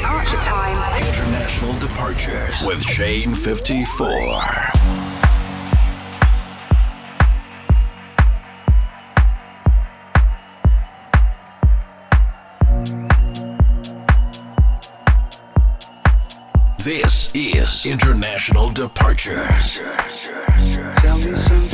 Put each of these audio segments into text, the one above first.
Time. International Departures with Shane 54. This is International Departures. Tell me something.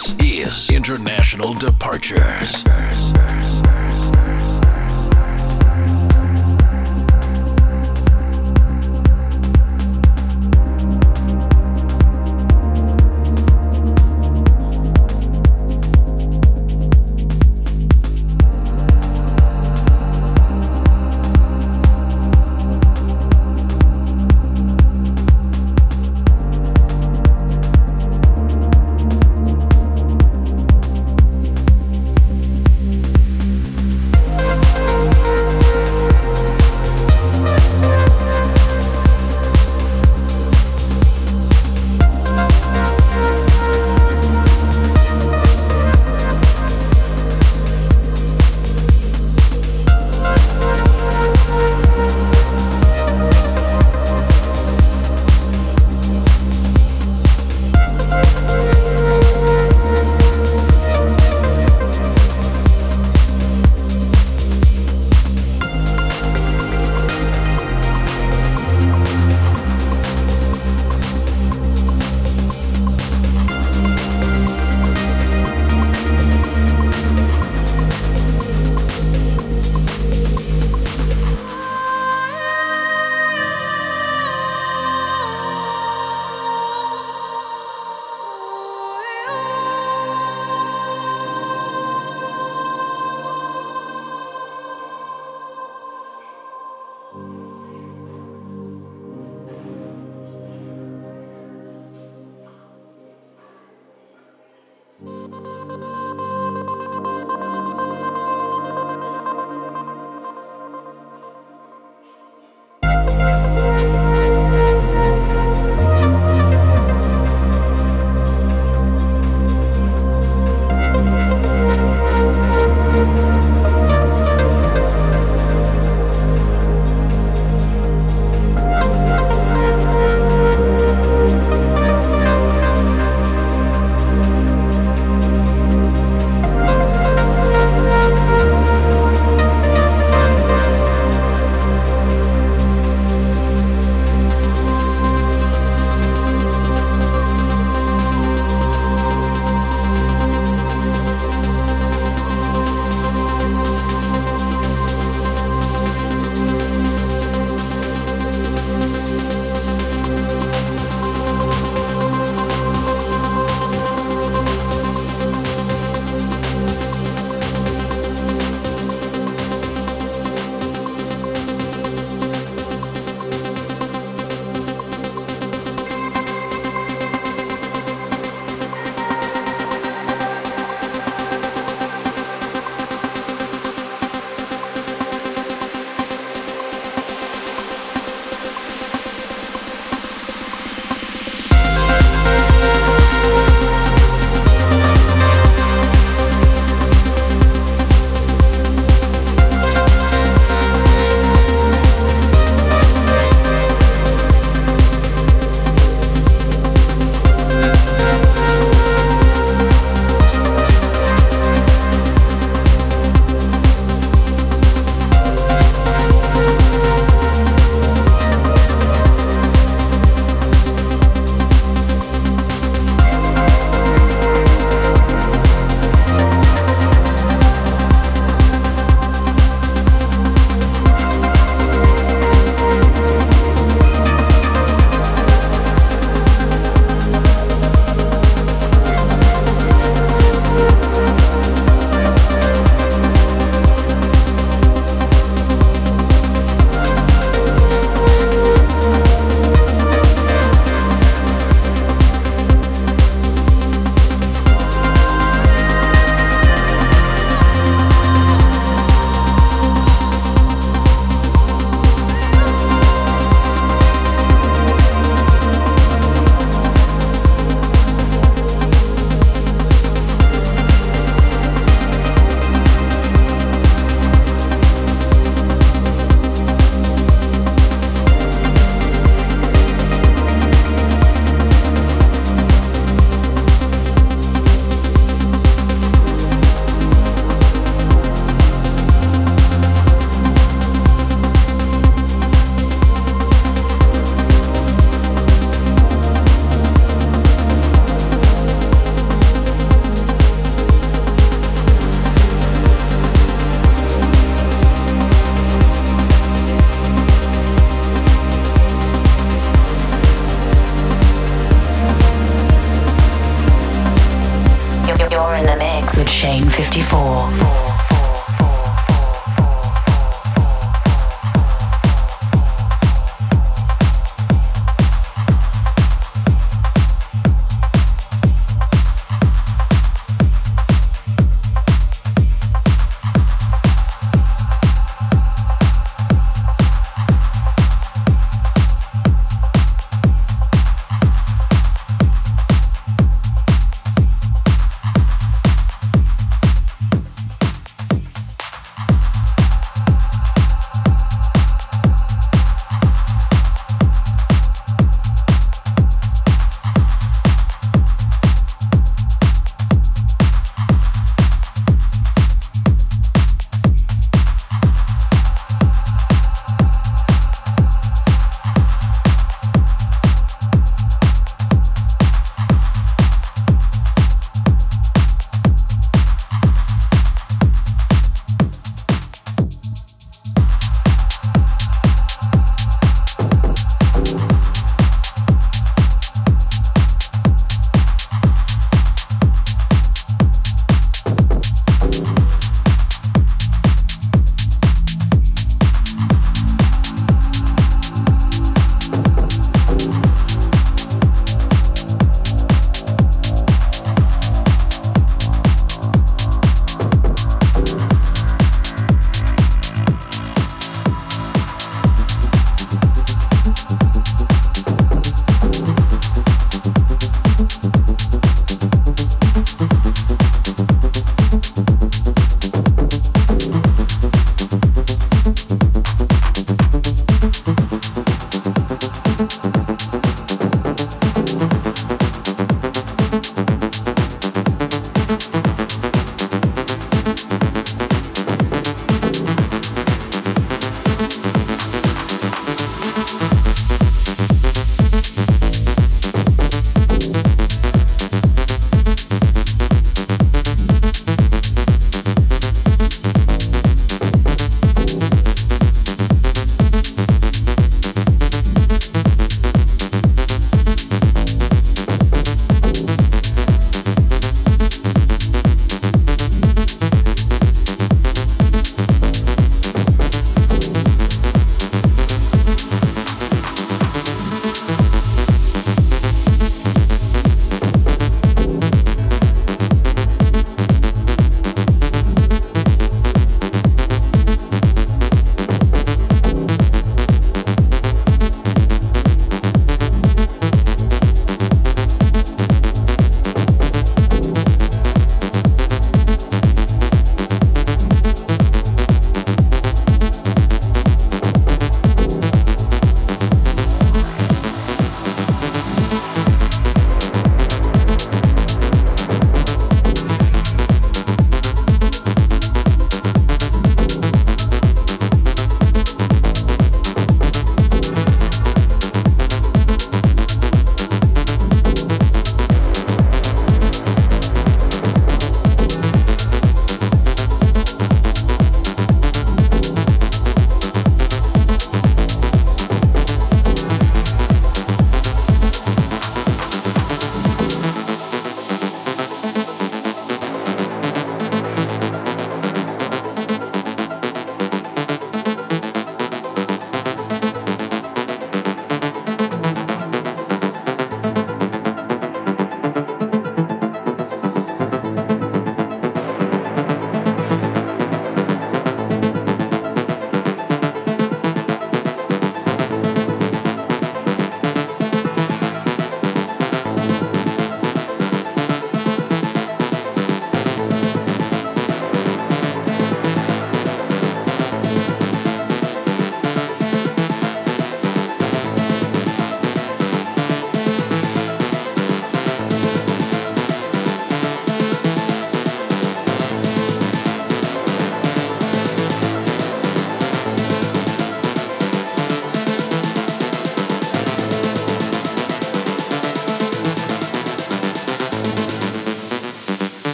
This is International Departures.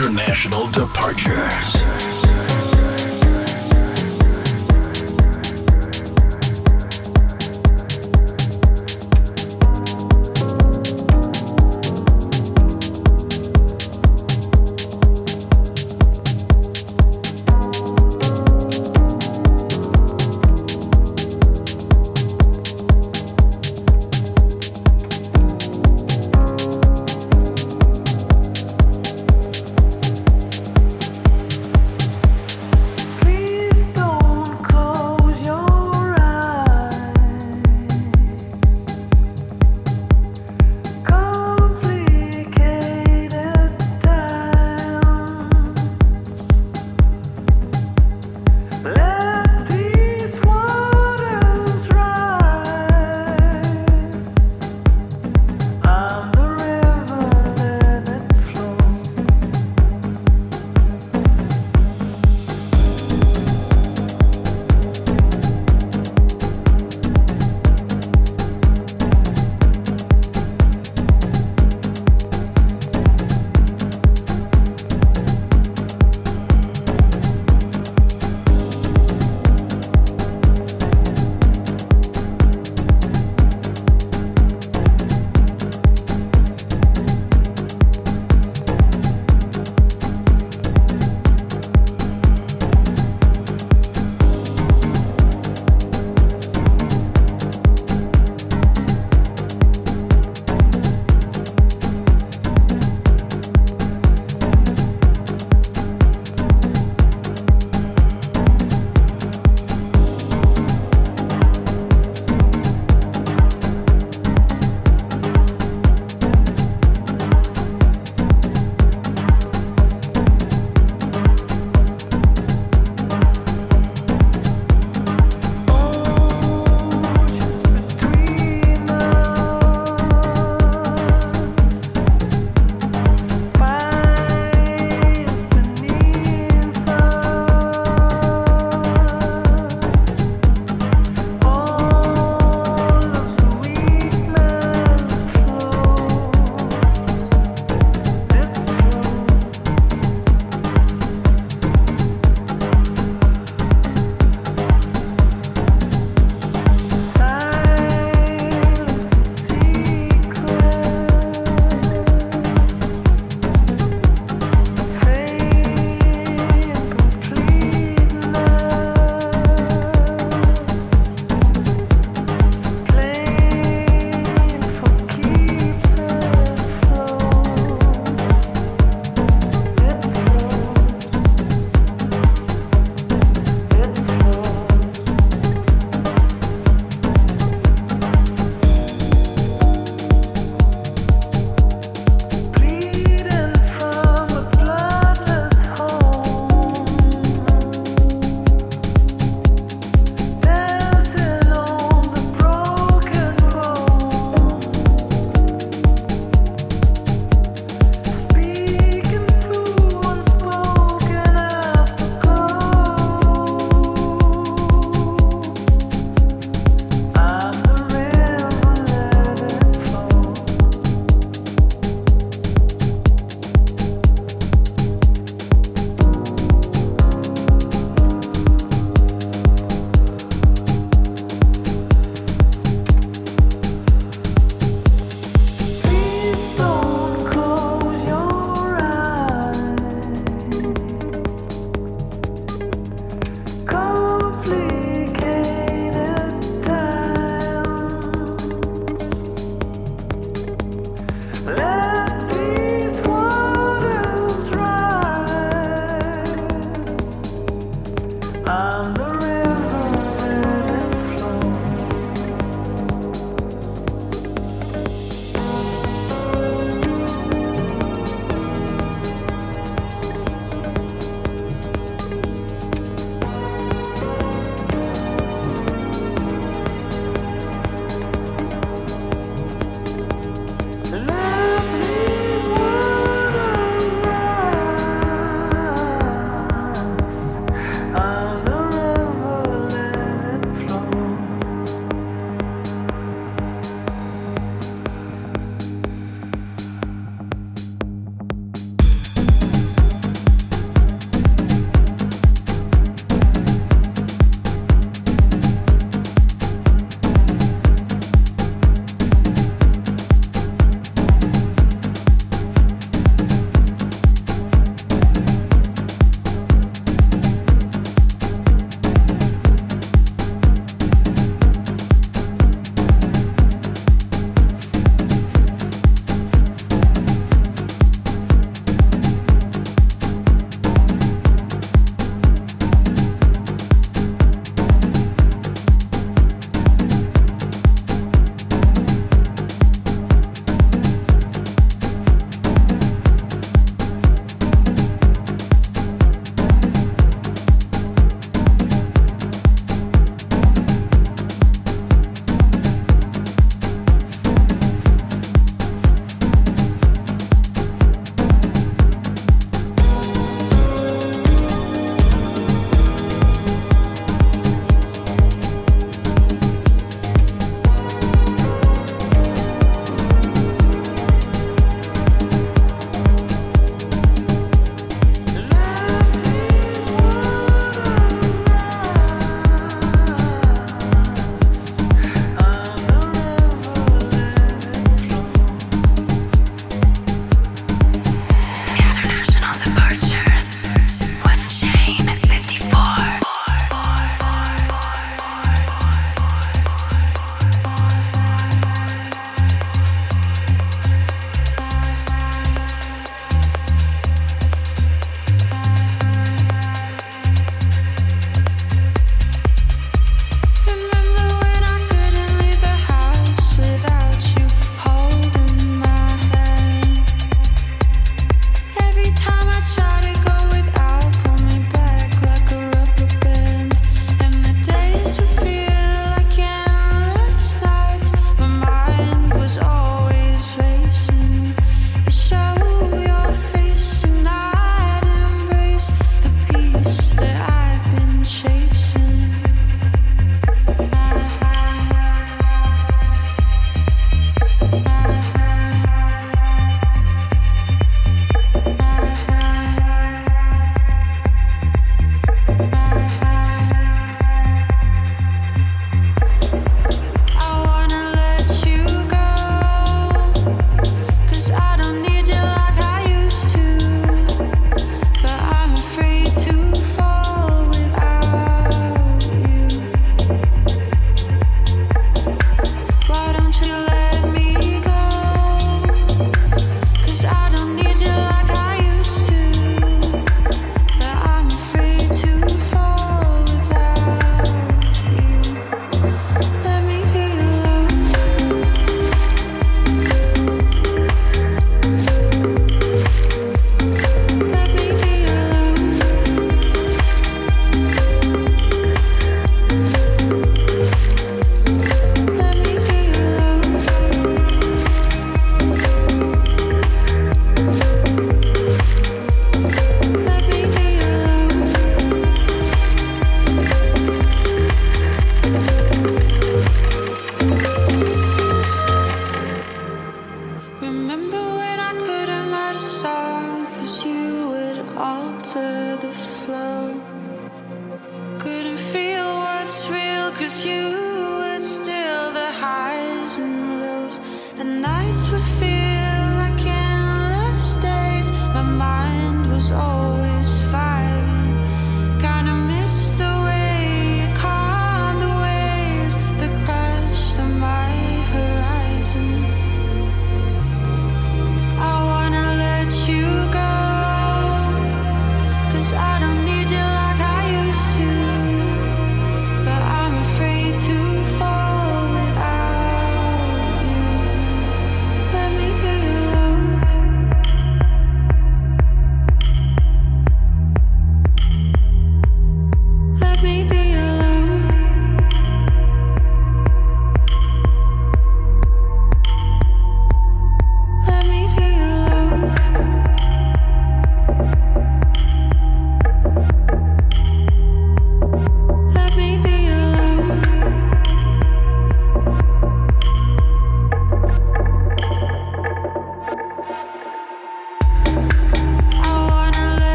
International Departures.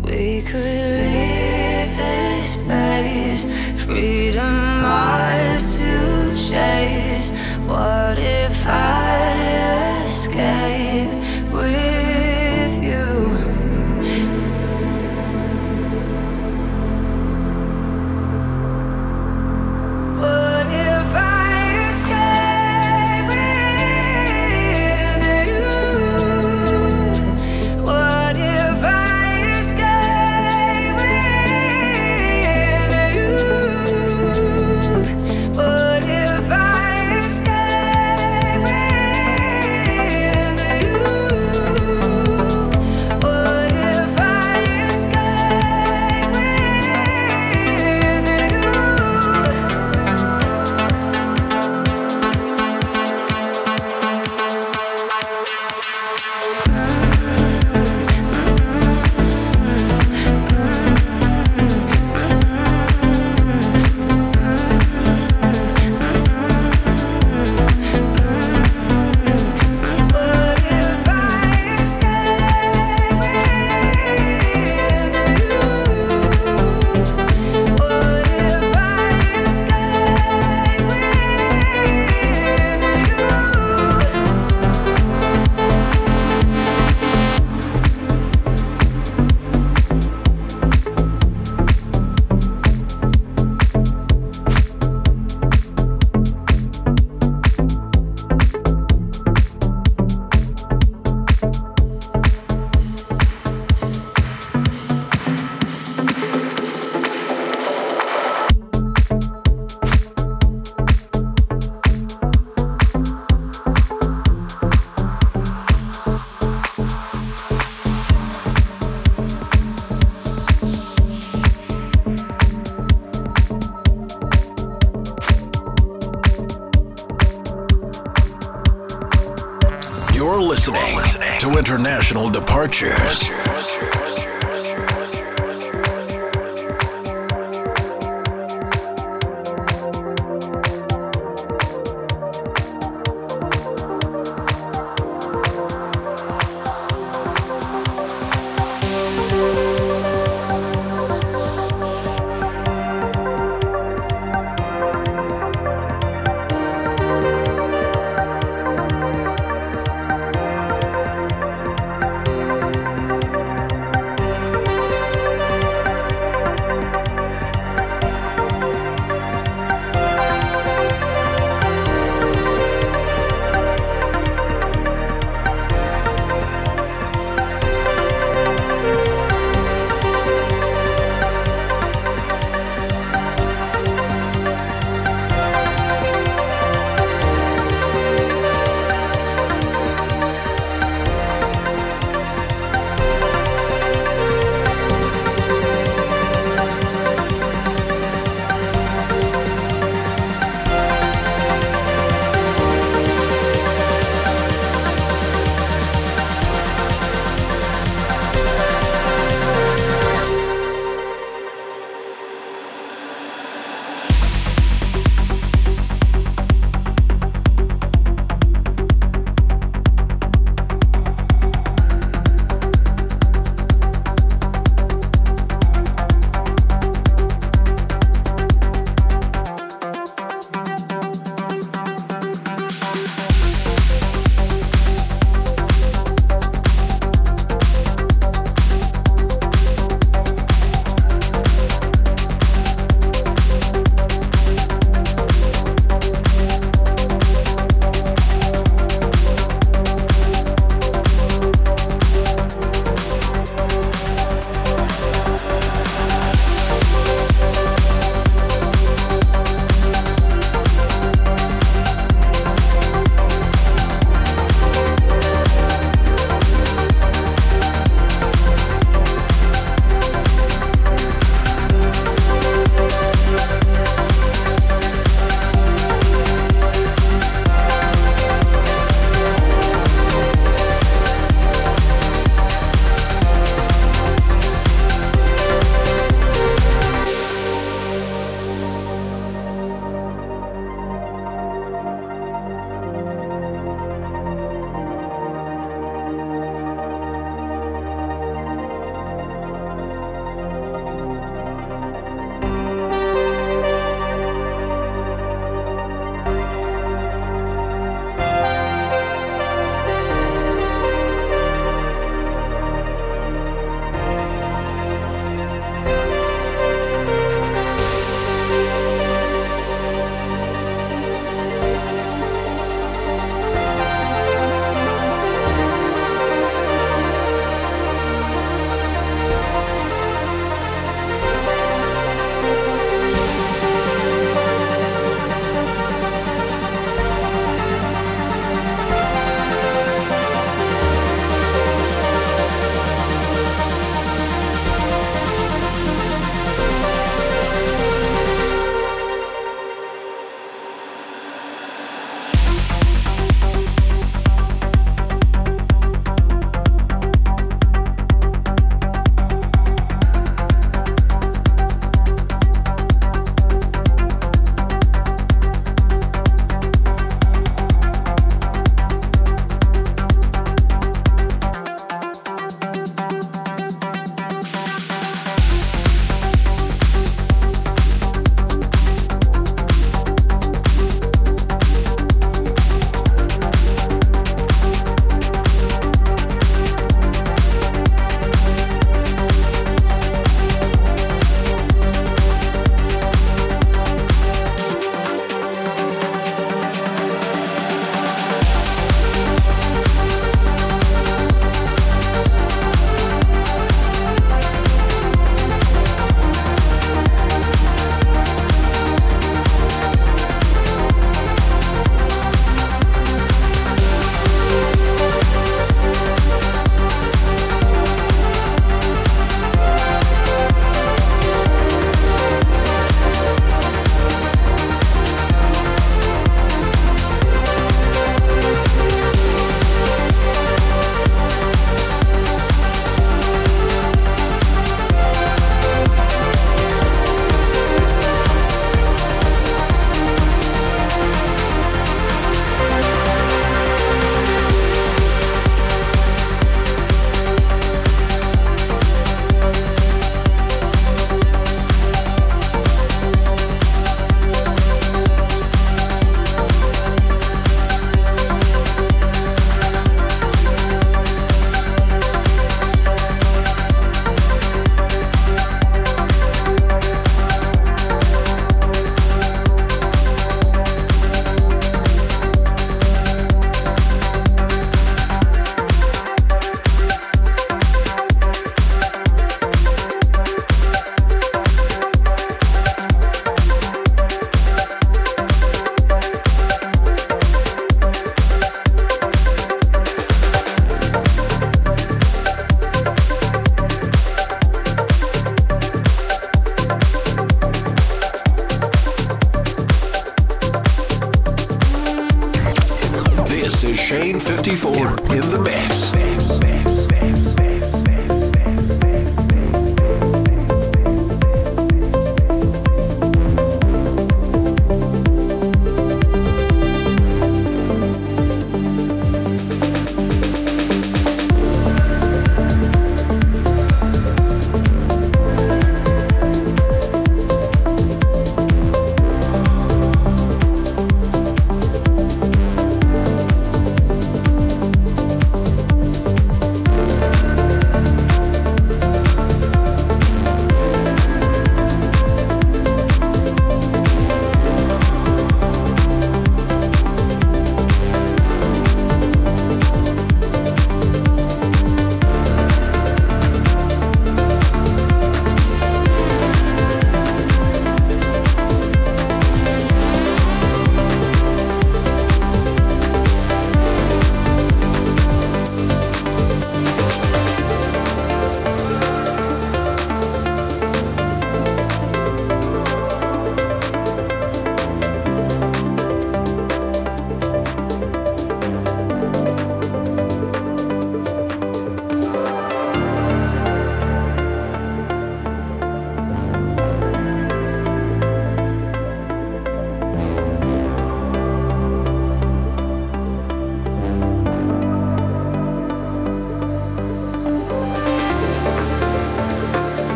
We could leave this space, freedom ours to chase. international departures. departures.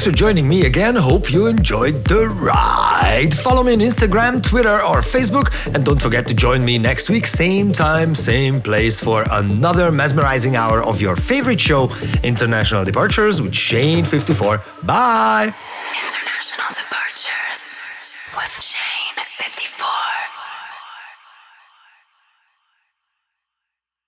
Thanks for joining me again. Hope you enjoyed the ride. Follow me on Instagram, Twitter, or Facebook. And don't forget to join me next week, same time, same place, for another mesmerizing hour of your favorite show, International Departures with Shane54. Bye.